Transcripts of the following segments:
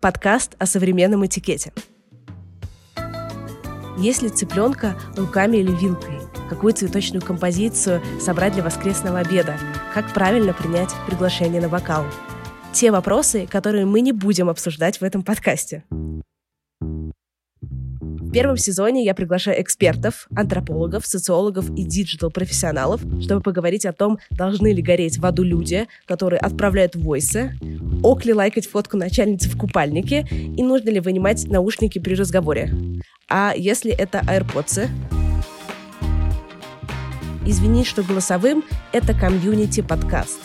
подкаст о современном этикете. Если цыпленка руками или вилкой, какую цветочную композицию собрать для воскресного обеда, как правильно принять приглашение на бокал. Те вопросы, которые мы не будем обсуждать в этом подкасте. В первом сезоне я приглашаю экспертов, антропологов, социологов и диджитал-профессионалов, чтобы поговорить о том, должны ли гореть в аду люди, которые отправляют войсы, ок ли лайкать фотку начальницы в купальнике и нужно ли вынимать наушники при разговоре. А если это AirPods? Извини, что голосовым — это комьюнити-подкаст.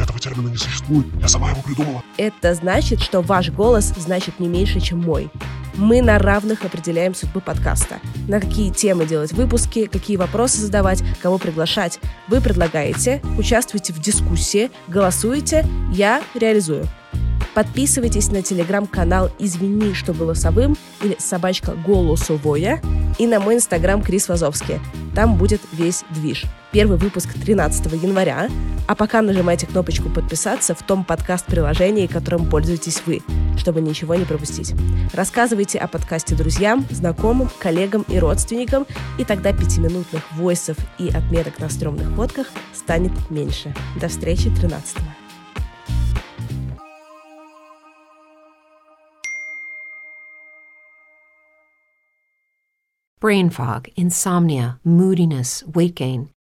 Этого термина не существует, я сама его придумала. Это значит, что ваш голос значит не меньше, чем мой. Мы на равных определяем судьбу подкаста. На какие темы делать выпуски, какие вопросы задавать, кого приглашать. Вы предлагаете, участвуйте в дискуссии, голосуете, я реализую. Подписывайтесь на телеграм-канал «Извини, что голосовым» или «Собачка голосовое» и на мой инстаграм Крис Вазовский. Там будет весь движ. Первый выпуск 13 января, а пока нажимайте кнопочку «Подписаться» в том подкаст-приложении, которым пользуетесь вы, чтобы ничего не пропустить. Рассказывайте о подкасте друзьям, знакомым, коллегам и родственникам, и тогда пятиминутных войсов и отметок на стрёмных фотках станет меньше. До встречи 13 -го. brain fog, insomnia, moodiness, weight gain.